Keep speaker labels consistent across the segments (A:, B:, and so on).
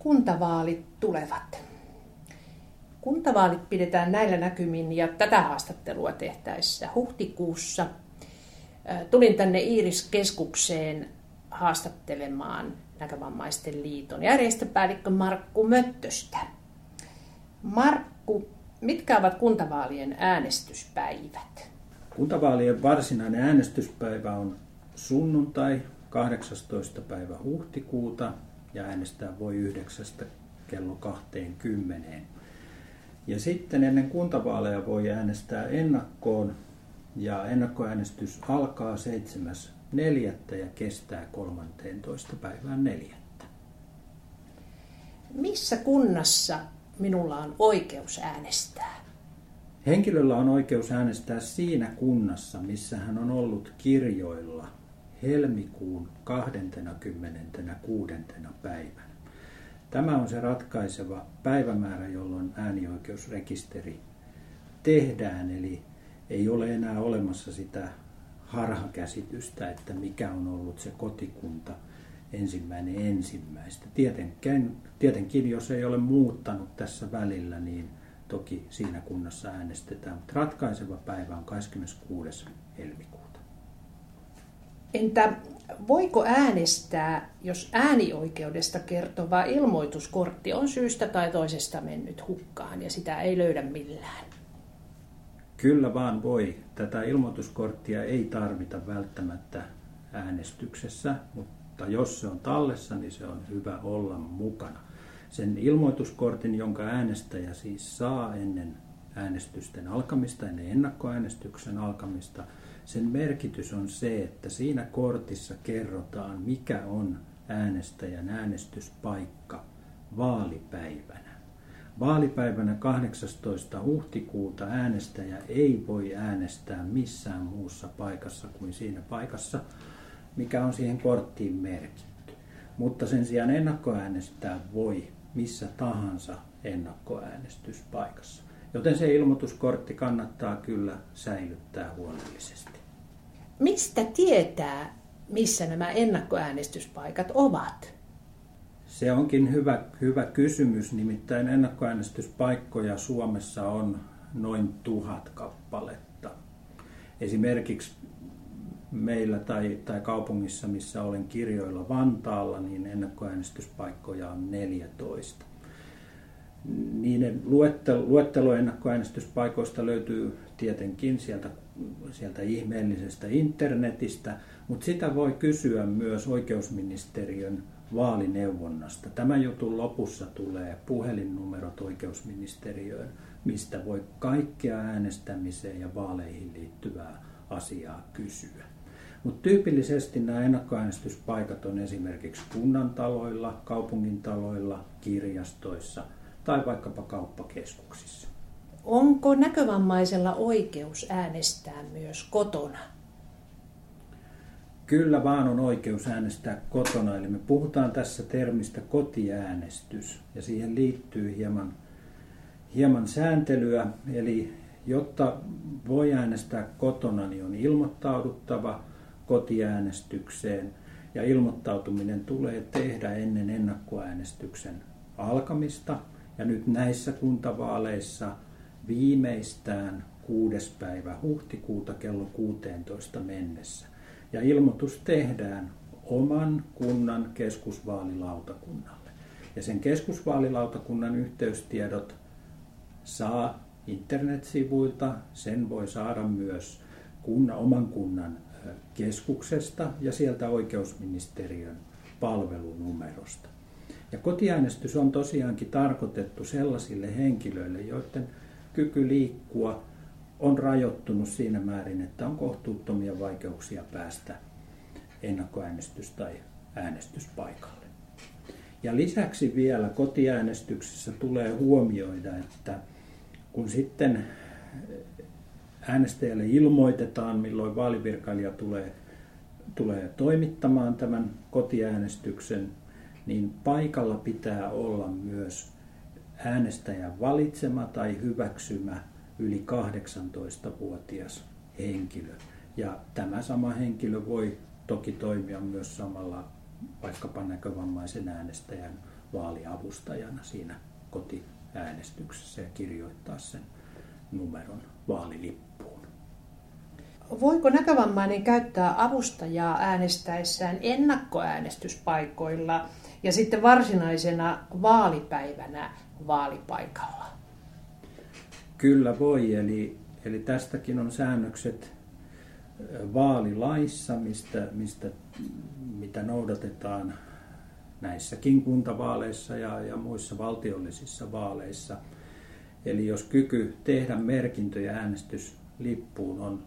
A: kuntavaalit tulevat. Kuntavaalit pidetään näillä näkymin ja tätä haastattelua tehtäessä huhtikuussa. Tulin tänne Iiris-keskukseen haastattelemaan Näkövammaisten liiton järjestöpäällikkö Markku Möttöstä. Markku, mitkä ovat kuntavaalien äänestyspäivät?
B: Kuntavaalien varsinainen äänestyspäivä on sunnuntai 18. päivä huhtikuuta ja äänestää voi 9 kello 20. Ja sitten ennen kuntavaaleja voi äänestää ennakkoon ja ennakkoäänestys alkaa 7.4. ja kestää 13. päivään 4.
A: Missä kunnassa minulla on oikeus äänestää?
B: Henkilöllä on oikeus äänestää siinä kunnassa, missä hän on ollut kirjoilla helmikuun 26. päivänä. Tämä on se ratkaiseva päivämäärä, jolloin äänioikeusrekisteri tehdään, eli ei ole enää olemassa sitä harhakäsitystä, että mikä on ollut se kotikunta ensimmäinen ensimmäistä. Tietenkin, tietenkin jos ei ole muuttanut tässä välillä, niin toki siinä kunnassa äänestetään, mutta ratkaiseva päivä on 26. helmikuuta.
A: Entä voiko äänestää, jos äänioikeudesta kertova ilmoituskortti on syystä tai toisesta mennyt hukkaan ja sitä ei löydä millään?
B: Kyllä vaan voi. Tätä ilmoituskorttia ei tarvita välttämättä äänestyksessä, mutta jos se on tallessa, niin se on hyvä olla mukana. Sen ilmoituskortin, jonka äänestäjä siis saa ennen äänestysten alkamista, ennen ennakkoäänestyksen alkamista, sen merkitys on se, että siinä kortissa kerrotaan, mikä on äänestäjän äänestyspaikka vaalipäivänä. Vaalipäivänä 18. huhtikuuta äänestäjä ei voi äänestää missään muussa paikassa kuin siinä paikassa, mikä on siihen korttiin merkitty. Mutta sen sijaan ennakkoäänestää voi missä tahansa ennakkoäänestyspaikassa. Joten se ilmoituskortti kannattaa kyllä säilyttää huolellisesti.
A: Mistä tietää, missä nämä ennakkoäänestyspaikat ovat?
B: Se onkin hyvä, hyvä kysymys, nimittäin ennakkoäänestyspaikkoja Suomessa on noin tuhat kappaletta. Esimerkiksi meillä tai, tai kaupungissa, missä olen kirjoilla Vantaalla, niin ennakkoäänestyspaikkoja on 14. Niiden luettelo, luettelo ennakkoäänestyspaikoista löytyy tietenkin sieltä, sieltä ihmeellisestä internetistä, mutta sitä voi kysyä myös oikeusministeriön vaalineuvonnasta. Tämän jutun lopussa tulee puhelinnumerot oikeusministeriöön, mistä voi kaikkea äänestämiseen ja vaaleihin liittyvää asiaa kysyä. Mutta tyypillisesti nämä ennakkoäänestyspaikat on esimerkiksi kunnantaloilla, kaupungintaloilla, kirjastoissa tai vaikkapa kauppakeskuksissa.
A: Onko näkövammaisella oikeus äänestää myös kotona?
B: Kyllä vaan on oikeus äänestää kotona. Eli me puhutaan tässä termistä kotiäänestys ja siihen liittyy hieman, hieman sääntelyä. Eli jotta voi äänestää kotona, niin on ilmoittauduttava kotiäänestykseen ja ilmoittautuminen tulee tehdä ennen ennakkoäänestyksen alkamista. Ja nyt näissä kuntavaaleissa viimeistään 6. päivä huhtikuuta kello 16 mennessä. Ja ilmoitus tehdään oman kunnan keskusvaalilautakunnalle. Ja sen keskusvaalilautakunnan yhteystiedot saa internetsivuilta, sen voi saada myös kunnan, oman kunnan keskuksesta ja sieltä oikeusministeriön palvelunumerosta. Ja kotiäänestys on tosiaankin tarkoitettu sellaisille henkilöille, joiden kyky liikkua on rajoittunut siinä määrin, että on kohtuuttomia vaikeuksia päästä ennakkoäänestys- tai äänestyspaikalle. Ja lisäksi vielä kotiäänestyksessä tulee huomioida, että kun sitten äänestäjälle ilmoitetaan, milloin vaalivirkailija tulee, tulee toimittamaan tämän kotiäänestyksen, niin paikalla pitää olla myös äänestäjän valitsema tai hyväksymä yli 18-vuotias henkilö. Ja tämä sama henkilö voi toki toimia myös samalla vaikkapa näkövammaisen äänestäjän vaaliavustajana siinä kotiäänestyksessä ja kirjoittaa sen numeron vaalilippuun.
A: Voiko näkövammainen käyttää avustajaa äänestäessään ennakkoäänestyspaikoilla ja sitten varsinaisena vaalipäivänä vaalipaikalla?
B: Kyllä voi, eli, eli tästäkin on säännökset vaalilaissa, mistä, mistä, mitä noudatetaan näissäkin kuntavaaleissa ja, ja muissa valtiollisissa vaaleissa. Eli jos kyky tehdä merkintöjä äänestyslippuun on,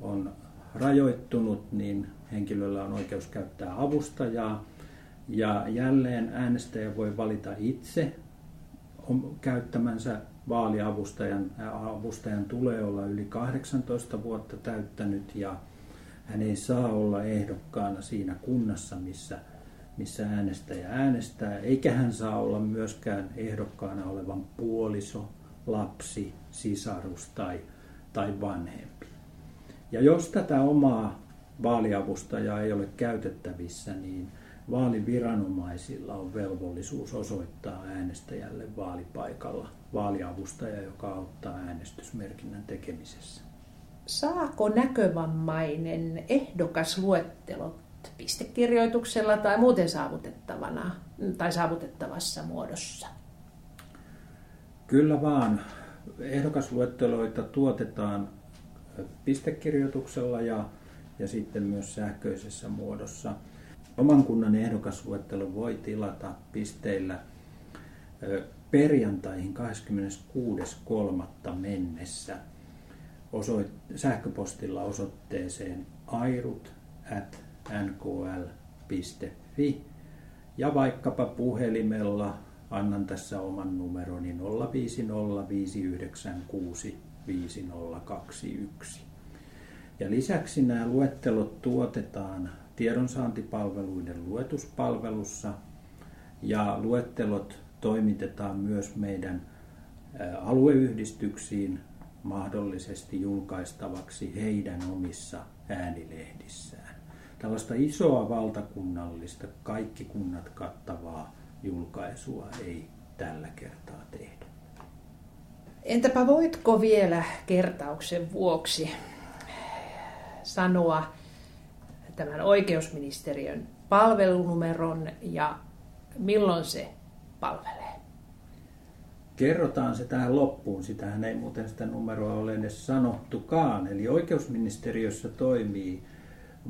B: on rajoittunut, niin henkilöllä on oikeus käyttää avustajaa. Ja jälleen äänestäjä voi valita itse käyttämänsä vaaliavustajan avustajan tulee olla yli 18 vuotta täyttänyt ja hän ei saa olla ehdokkaana siinä kunnassa, missä, missä äänestäjä äänestää, eikä hän saa olla myöskään ehdokkaana olevan puoliso, lapsi, sisarus tai, tai vanhempi. Ja jos tätä omaa vaaliavustajaa ei ole käytettävissä, niin vaaliviranomaisilla on velvollisuus osoittaa äänestäjälle vaalipaikalla vaaliavustaja, joka auttaa äänestysmerkinnän tekemisessä.
A: Saako näkövammainen ehdokasluettelot pistekirjoituksella tai muuten saavutettavana tai saavutettavassa muodossa?
B: Kyllä vaan. Ehdokasluetteloita tuotetaan pistekirjoituksella ja, ja sitten myös sähköisessä muodossa. Oman kunnan ehdokasluettelo voi tilata pisteillä perjantaihin 26.3. mennessä osoit, sähköpostilla osoitteeseen airut at nkl.fi ja vaikkapa puhelimella annan tässä oman numeroni 050 Ja lisäksi nämä luettelot tuotetaan tiedonsaantipalveluiden luetuspalvelussa ja luettelot toimitetaan myös meidän alueyhdistyksiin mahdollisesti julkaistavaksi heidän omissa äänilehdissään. Tällaista isoa valtakunnallista, kaikki kunnat kattavaa julkaisua ei tällä kertaa tehdä.
A: Entäpä voitko vielä kertauksen vuoksi sanoa tämän oikeusministeriön palvelunumeron ja milloin se palvelee.
B: Kerrotaan se tähän loppuun. Sitähän ei muuten sitä numeroa ole edes sanottukaan. Eli oikeusministeriössä toimii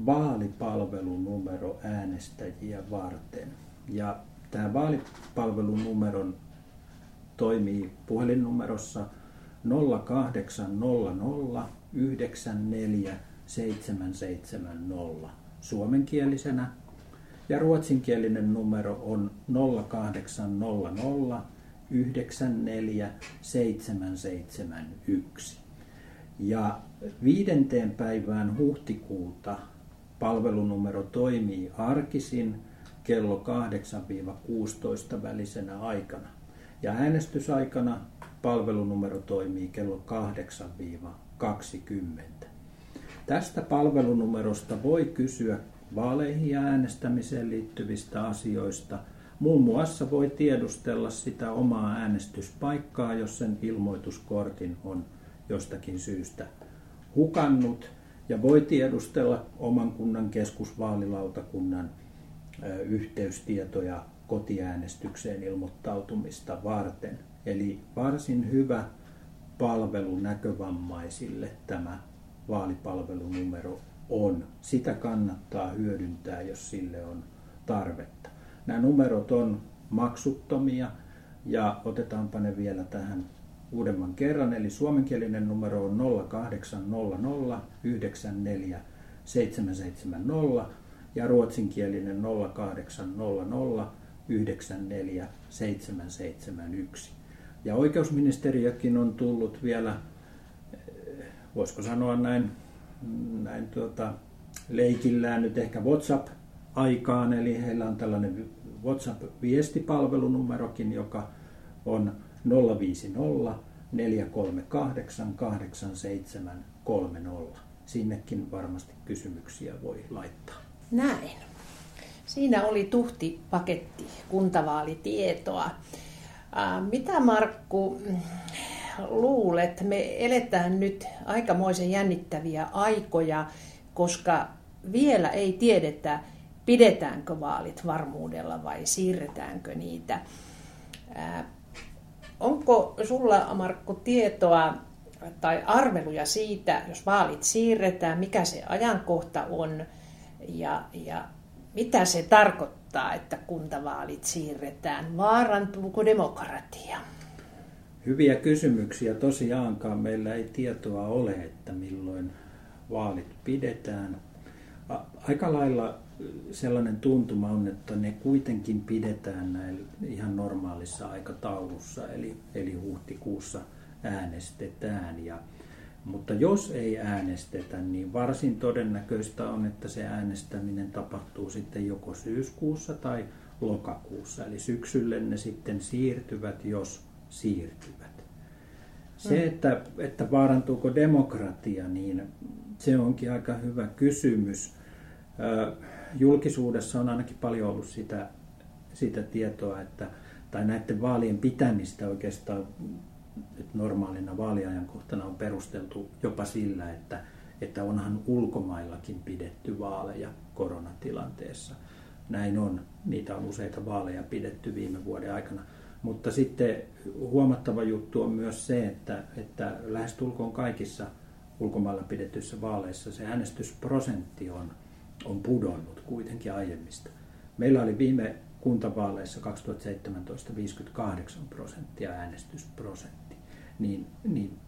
B: vaalipalvelunumero äänestäjiä varten. Ja tämä vaalipalvelunumeron toimii puhelinnumerossa 0800 94 770 suomenkielisenä ja ruotsinkielinen numero on 0800 94 771. Ja viidenteen päivään huhtikuuta palvelunumero toimii arkisin kello 8-16 välisenä aikana. Ja äänestysaikana palvelunumero toimii kello 8-20. Tästä palvelunumerosta voi kysyä vaaleihin ja äänestämiseen liittyvistä asioista. Muun muassa voi tiedustella sitä omaa äänestyspaikkaa, jos sen ilmoituskortin on jostakin syystä hukannut. Ja voi tiedustella oman kunnan keskusvaalilautakunnan yhteystietoja kotiäänestykseen ilmoittautumista varten. Eli varsin hyvä palvelu näkövammaisille tämä vaalipalvelunumero on. Sitä kannattaa hyödyntää, jos sille on tarvetta. Nämä numerot on maksuttomia ja otetaanpa ne vielä tähän uudemman kerran. Eli suomenkielinen numero on 0800 94 770 ja ruotsinkielinen 0800 94 771. Ja oikeusministeriökin on tullut vielä, voisiko sanoa näin näin tuota, leikillään nyt ehkä WhatsApp-aikaan, eli heillä on tällainen WhatsApp-viestipalvelunumerokin, joka on 050 438 8730. Sinnekin varmasti kysymyksiä voi laittaa.
A: Näin. Siinä oli tuhti paketti kuntavaalitietoa. Mitä Markku luulet, me eletään nyt aikamoisen jännittäviä aikoja, koska vielä ei tiedetä, pidetäänkö vaalit varmuudella vai siirretäänkö niitä. Onko sulla, Markku, tietoa tai arveluja siitä, jos vaalit siirretään, mikä se ajankohta on ja, ja mitä se tarkoittaa, että kuntavaalit siirretään? Vaarantuuko demokratia?
B: Hyviä kysymyksiä. Tosiaankaan meillä ei tietoa ole, että milloin vaalit pidetään. Aika lailla sellainen tuntuma on, että ne kuitenkin pidetään näin ihan normaalissa aikataulussa, eli, eli huhtikuussa äänestetään. Ja, mutta jos ei äänestetä, niin varsin todennäköistä on, että se äänestäminen tapahtuu sitten joko syyskuussa tai lokakuussa. Eli syksylle ne sitten siirtyvät, jos siirtyvät. Se, että, että vaarantuuko demokratia, niin se onkin aika hyvä kysymys. Julkisuudessa on ainakin paljon ollut sitä, sitä tietoa, että, tai näiden vaalien pitämistä oikeastaan nyt normaalina vaaliajankohtana on perusteltu jopa sillä, että, että onhan ulkomaillakin pidetty vaaleja koronatilanteessa. Näin on. Niitä on useita vaaleja pidetty viime vuoden aikana. Mutta sitten huomattava juttu on myös se, että, että lähestulkoon kaikissa ulkomailla pidetyissä vaaleissa se äänestysprosentti on, on pudonnut kuitenkin aiemmista. Meillä oli viime kuntavaaleissa 2017 58 prosenttia äänestysprosentti. Niin, niin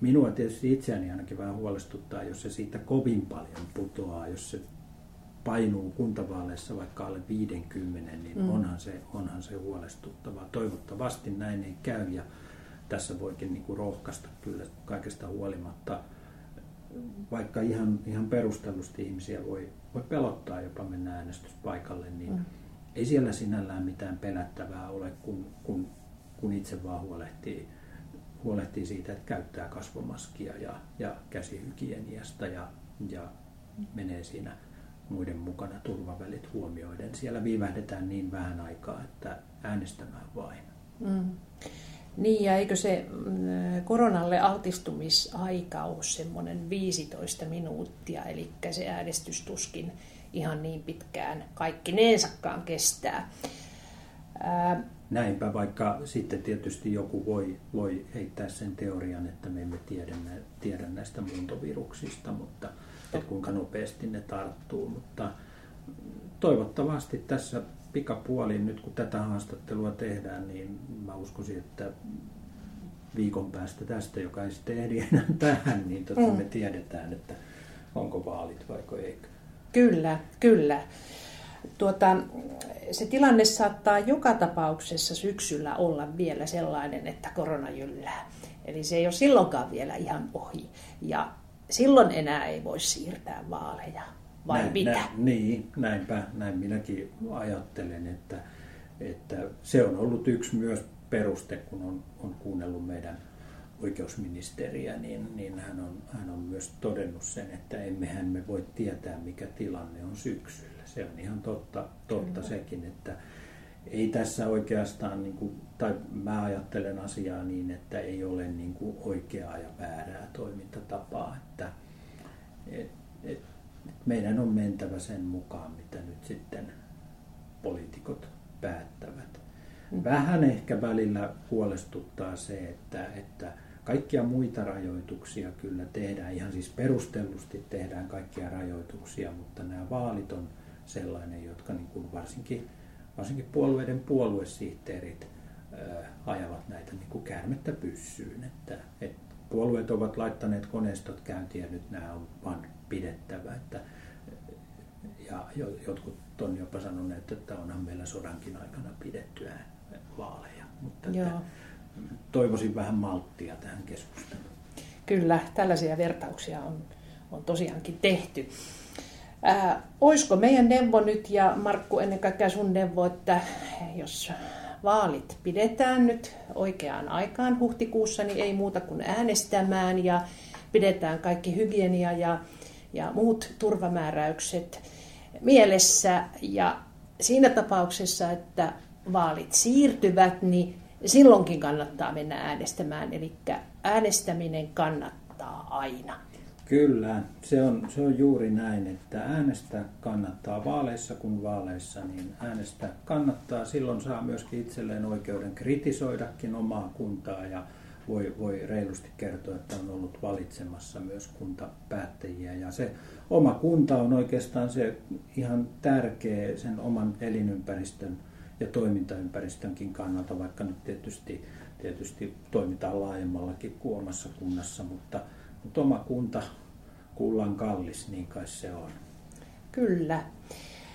B: minua tietysti itseäni ainakin vähän huolestuttaa, jos se siitä kovin paljon putoaa, jos se painuu kuntavaaleissa vaikka alle 50, niin mm. onhan, se, onhan se huolestuttavaa. Toivottavasti näin ei käy ja tässä voikin niin kuin rohkaista kyllä kaikesta huolimatta, vaikka ihan, ihan perustellusti ihmisiä voi, voi pelottaa jopa mennä äänestyspaikalle, niin mm. ei siellä sinällään mitään pelättävää ole, kun, kun, kun itse vaan huolehtii, huolehtii siitä, että käyttää kasvomaskia ja, ja käsihygieniasta ja, ja menee siinä muiden mukana turvavälit huomioiden. Siellä viivähdetään niin vähän aikaa, että äänestämään vain. Mm.
A: Niin, ja eikö se mm, koronalle altistumisaika ole semmoinen 15 minuuttia, eli se äänestystuskin ihan niin pitkään kaikki neensakaan kestää.
B: Ää... Näinpä, vaikka sitten tietysti joku voi, voi heittää sen teorian, että me emme tiedä, tiedä näistä muuntoviruksista, mutta että kuinka nopeasti ne tarttuu, mutta toivottavasti tässä pikapuoliin nyt kun tätä haastattelua tehdään, niin mä uskoisin, että viikon päästä tästä, joka ei sitten ehdi enää tähän, niin tota mm. me tiedetään, että onko vaalit vai eikö.
A: Kyllä, kyllä. Tuota, se tilanne saattaa joka tapauksessa syksyllä olla vielä sellainen, että korona jyllää. Eli se ei ole silloinkaan vielä ihan ohi. Ja silloin enää ei voi siirtää vaaleja, vai näin, mitä? Nä,
B: niin, näinpä, näin minäkin ajattelen, että, että se on ollut yksi myös peruste, kun on, on kuunnellut meidän oikeusministeriä, niin, niin hän, on, hän on myös todennut sen, että emmehän me voi tietää, mikä tilanne on syksyllä. Se on ihan totta, totta sekin, että ei tässä oikeastaan, niin kuin, tai mä ajattelen asiaa niin, että ei ole niin kuin oikeaa ja väärää toimintatapaa, että et, et, meidän on mentävä sen mukaan, mitä nyt sitten poliitikot päättävät. Mm. Vähän ehkä välillä huolestuttaa se, että, että kaikkia muita rajoituksia kyllä tehdään, ihan siis perustellusti tehdään kaikkia rajoituksia, mutta nämä vaalit on sellainen, jotka niin kuin varsinkin varsinkin puolueiden puoluesihteerit ajavat näitä niin kuin käärmettä pyssyyn. Että, että puolueet ovat laittaneet koneistot käyntiin ja nyt nämä on vain pidettävä. Että, ja jotkut on jopa sanoneet, että onhan meillä sodankin aikana pidettyä vaaleja. Mutta että toivoisin vähän malttia tähän keskusteluun.
A: Kyllä, tällaisia vertauksia on, on tosiaankin tehty. Ää, olisiko meidän neuvo nyt, ja Markku ennen kaikkea sun neuvo, että jos vaalit pidetään nyt oikeaan aikaan huhtikuussa, niin ei muuta kuin äänestämään ja pidetään kaikki hygienia ja, ja muut turvamääräykset. mielessä ja siinä tapauksessa, että vaalit siirtyvät, niin silloinkin kannattaa mennä äänestämään. Eli äänestäminen kannattaa aina.
B: Kyllä, se on, se on juuri näin, että äänestä kannattaa vaaleissa kuin vaaleissa, niin äänestä kannattaa. Silloin saa myöskin itselleen oikeuden kritisoidakin omaa kuntaa ja voi, voi reilusti kertoa, että on ollut valitsemassa myös kuntapäättäjiä. Ja se oma kunta on oikeastaan se ihan tärkeä sen oman elinympäristön ja toimintaympäristönkin kannalta, vaikka nyt tietysti, tietysti toimitaan laajemmallakin kuin omassa kunnassa, mutta, mutta oma kunta kullan kallis, niin kai se on.
A: Kyllä.